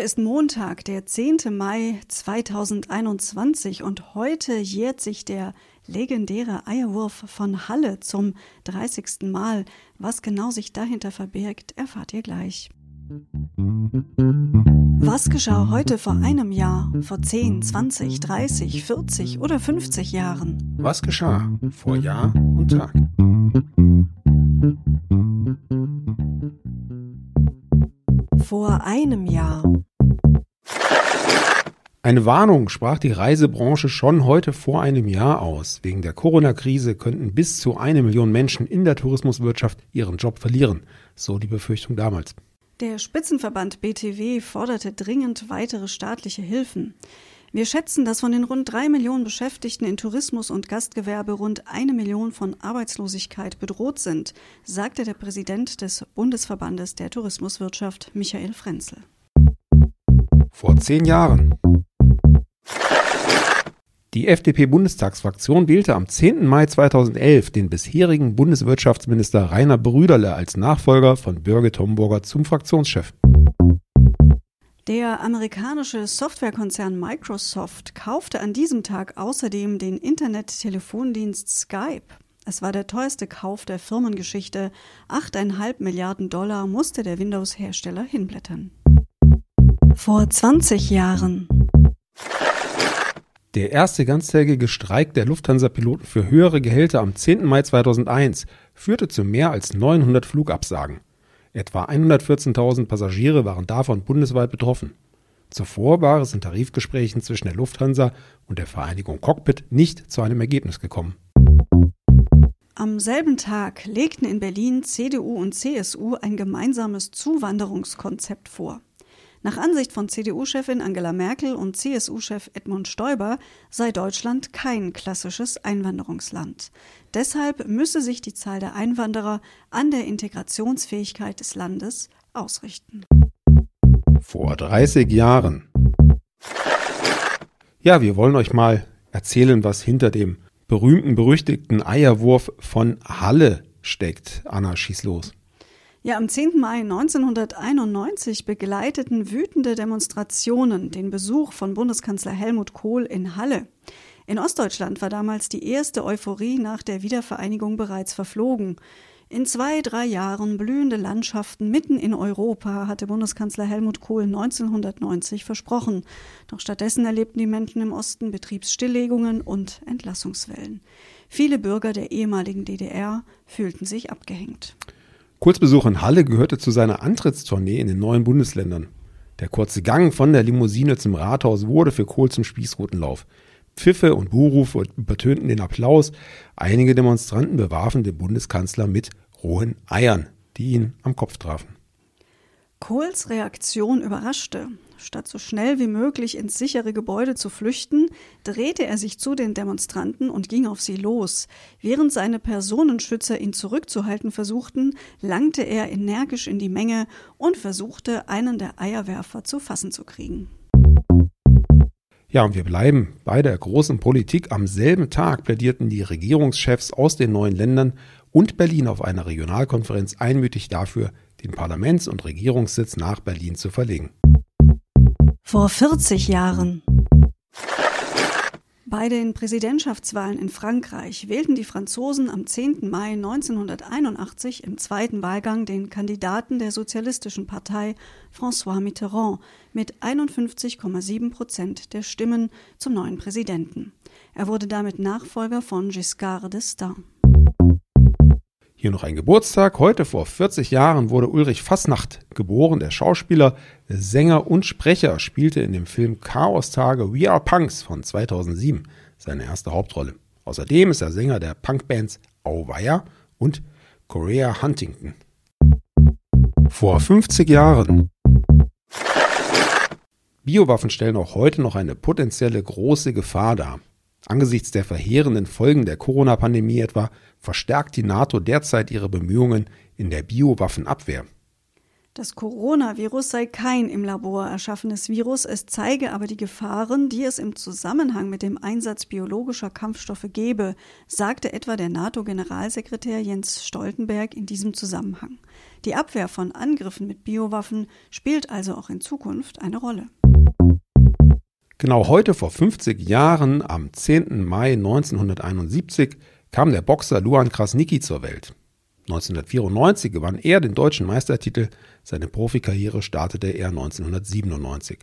Heute ist Montag, der 10. Mai 2021 und heute jährt sich der legendäre Eierwurf von Halle zum 30. Mal. Was genau sich dahinter verbirgt, erfahrt ihr gleich. Was geschah heute vor einem Jahr, vor 10, 20, 30, 40 oder 50 Jahren? Was geschah vor Jahr und Tag? Vor einem Jahr. Eine Warnung sprach die Reisebranche schon heute vor einem Jahr aus. Wegen der Corona-Krise könnten bis zu eine Million Menschen in der Tourismuswirtschaft ihren Job verlieren. So die Befürchtung damals. Der Spitzenverband BTW forderte dringend weitere staatliche Hilfen. Wir schätzen, dass von den rund drei Millionen Beschäftigten in Tourismus und Gastgewerbe rund eine Million von Arbeitslosigkeit bedroht sind, sagte der Präsident des Bundesverbandes der Tourismuswirtschaft, Michael Frenzel. Vor zehn Jahren. Die FDP-Bundestagsfraktion wählte am 10. Mai 2011 den bisherigen Bundeswirtschaftsminister Rainer Brüderle als Nachfolger von Birgit Homburger zum Fraktionschef. Der amerikanische Softwarekonzern Microsoft kaufte an diesem Tag außerdem den Internet-Telefondienst Skype. Es war der teuerste Kauf der Firmengeschichte. 8,5 Milliarden Dollar musste der Windows-Hersteller hinblättern. Vor 20 Jahren. Der erste ganztägige Streik der Lufthansa-Piloten für höhere Gehälter am 10. Mai 2001 führte zu mehr als 900 Flugabsagen. Etwa 114.000 Passagiere waren davon bundesweit betroffen. Zuvor war es in Tarifgesprächen zwischen der Lufthansa und der Vereinigung Cockpit nicht zu einem Ergebnis gekommen. Am selben Tag legten in Berlin CDU und CSU ein gemeinsames Zuwanderungskonzept vor. Nach Ansicht von CDU-Chefin Angela Merkel und CSU-Chef Edmund Stoiber sei Deutschland kein klassisches Einwanderungsland. Deshalb müsse sich die Zahl der Einwanderer an der Integrationsfähigkeit des Landes ausrichten. Vor 30 Jahren. Ja, wir wollen euch mal erzählen, was hinter dem berühmten, berüchtigten Eierwurf von Halle steckt. Anna, schieß los. Ja, am 10. Mai 1991 begleiteten wütende Demonstrationen den Besuch von Bundeskanzler Helmut Kohl in Halle. In Ostdeutschland war damals die erste Euphorie nach der Wiedervereinigung bereits verflogen. In zwei, drei Jahren blühende Landschaften mitten in Europa hatte Bundeskanzler Helmut Kohl 1990 versprochen. Doch stattdessen erlebten die Menschen im Osten Betriebsstilllegungen und Entlassungswellen. Viele Bürger der ehemaligen DDR fühlten sich abgehängt. Kurzbesuch in Halle gehörte zu seiner Antrittstournee in den neuen Bundesländern. Der kurze Gang von der Limousine zum Rathaus wurde für Kohl zum Spießrutenlauf. Pfiffe und Buhrufe übertönten den Applaus. Einige Demonstranten bewarfen den Bundeskanzler mit rohen Eiern, die ihn am Kopf trafen. Kohls Reaktion überraschte. Statt so schnell wie möglich ins sichere Gebäude zu flüchten, drehte er sich zu den Demonstranten und ging auf sie los. Während seine Personenschützer ihn zurückzuhalten versuchten, langte er energisch in die Menge und versuchte, einen der Eierwerfer zu fassen zu kriegen. Ja, und wir bleiben bei der großen Politik. Am selben Tag plädierten die Regierungschefs aus den neuen Ländern und Berlin auf einer Regionalkonferenz einmütig dafür, den Parlaments- und Regierungssitz nach Berlin zu verlegen. Vor 40 Jahren. Bei den Präsidentschaftswahlen in Frankreich wählten die Franzosen am 10. Mai 1981 im zweiten Wahlgang den Kandidaten der Sozialistischen Partei François Mitterrand mit 51,7 Prozent der Stimmen zum neuen Präsidenten. Er wurde damit Nachfolger von Giscard d'Estaing. Hier noch ein Geburtstag. Heute vor 40 Jahren wurde Ulrich Fassnacht geboren. Der Schauspieler, Sänger und Sprecher spielte in dem Film Chaos-Tage We Are Punks von 2007 seine erste Hauptrolle. Außerdem ist er Sänger der Punkbands Auweia und Korea Huntington. Vor 50 Jahren. Biowaffen stellen auch heute noch eine potenzielle große Gefahr dar. Angesichts der verheerenden Folgen der Corona-Pandemie etwa verstärkt die NATO derzeit ihre Bemühungen in der Biowaffenabwehr. Das Coronavirus sei kein im Labor erschaffenes Virus, es zeige aber die Gefahren, die es im Zusammenhang mit dem Einsatz biologischer Kampfstoffe gebe, sagte etwa der NATO-Generalsekretär Jens Stoltenberg in diesem Zusammenhang. Die Abwehr von Angriffen mit Biowaffen spielt also auch in Zukunft eine Rolle. Genau heute vor 50 Jahren, am 10. Mai 1971, kam der Boxer Luan Krasnicki zur Welt. 1994 gewann er den deutschen Meistertitel, seine Profikarriere startete er 1997.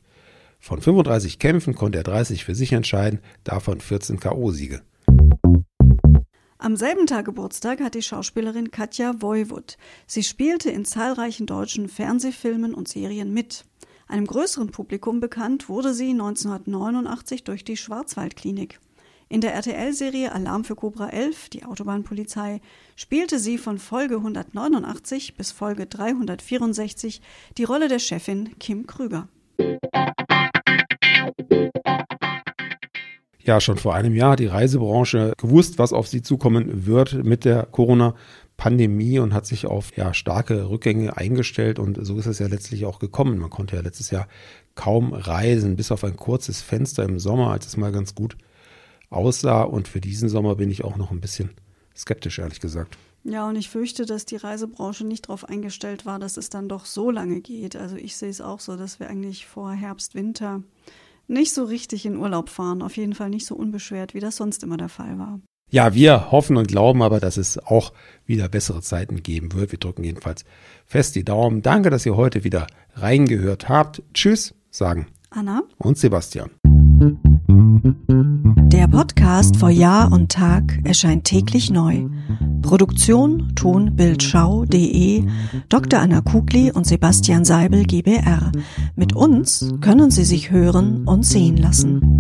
Von 35 Kämpfen konnte er 30 für sich entscheiden, davon 14 KO-Siege. Am selben Tag Geburtstag hat die Schauspielerin Katja Voivod. Sie spielte in zahlreichen deutschen Fernsehfilmen und Serien mit. Einem größeren Publikum bekannt wurde sie 1989 durch die Schwarzwaldklinik. In der RTL-Serie Alarm für Cobra 11, die Autobahnpolizei, spielte sie von Folge 189 bis Folge 364 die Rolle der Chefin Kim Krüger. Ja, schon vor einem Jahr hat die Reisebranche gewusst, was auf sie zukommen wird mit der Corona-Pandemie und hat sich auf ja, starke Rückgänge eingestellt und so ist es ja letztlich auch gekommen. Man konnte ja letztes Jahr kaum reisen, bis auf ein kurzes Fenster im Sommer, als es mal ganz gut aussah. Und für diesen Sommer bin ich auch noch ein bisschen skeptisch, ehrlich gesagt. Ja, und ich fürchte, dass die Reisebranche nicht darauf eingestellt war, dass es dann doch so lange geht. Also ich sehe es auch so, dass wir eigentlich vor Herbst, Winter nicht so richtig in Urlaub fahren. Auf jeden Fall nicht so unbeschwert, wie das sonst immer der Fall war. Ja, wir hoffen und glauben aber, dass es auch wieder bessere Zeiten geben wird. Wir drücken jedenfalls fest die Daumen. Danke, dass ihr heute wieder reingehört habt. Tschüss, sagen Anna und Sebastian. Der Podcast vor Jahr und Tag erscheint täglich neu. Produktion tonbildschau.de Dr. Anna Kugli und Sebastian Seibel GBR. Mit uns können Sie sich hören und sehen lassen.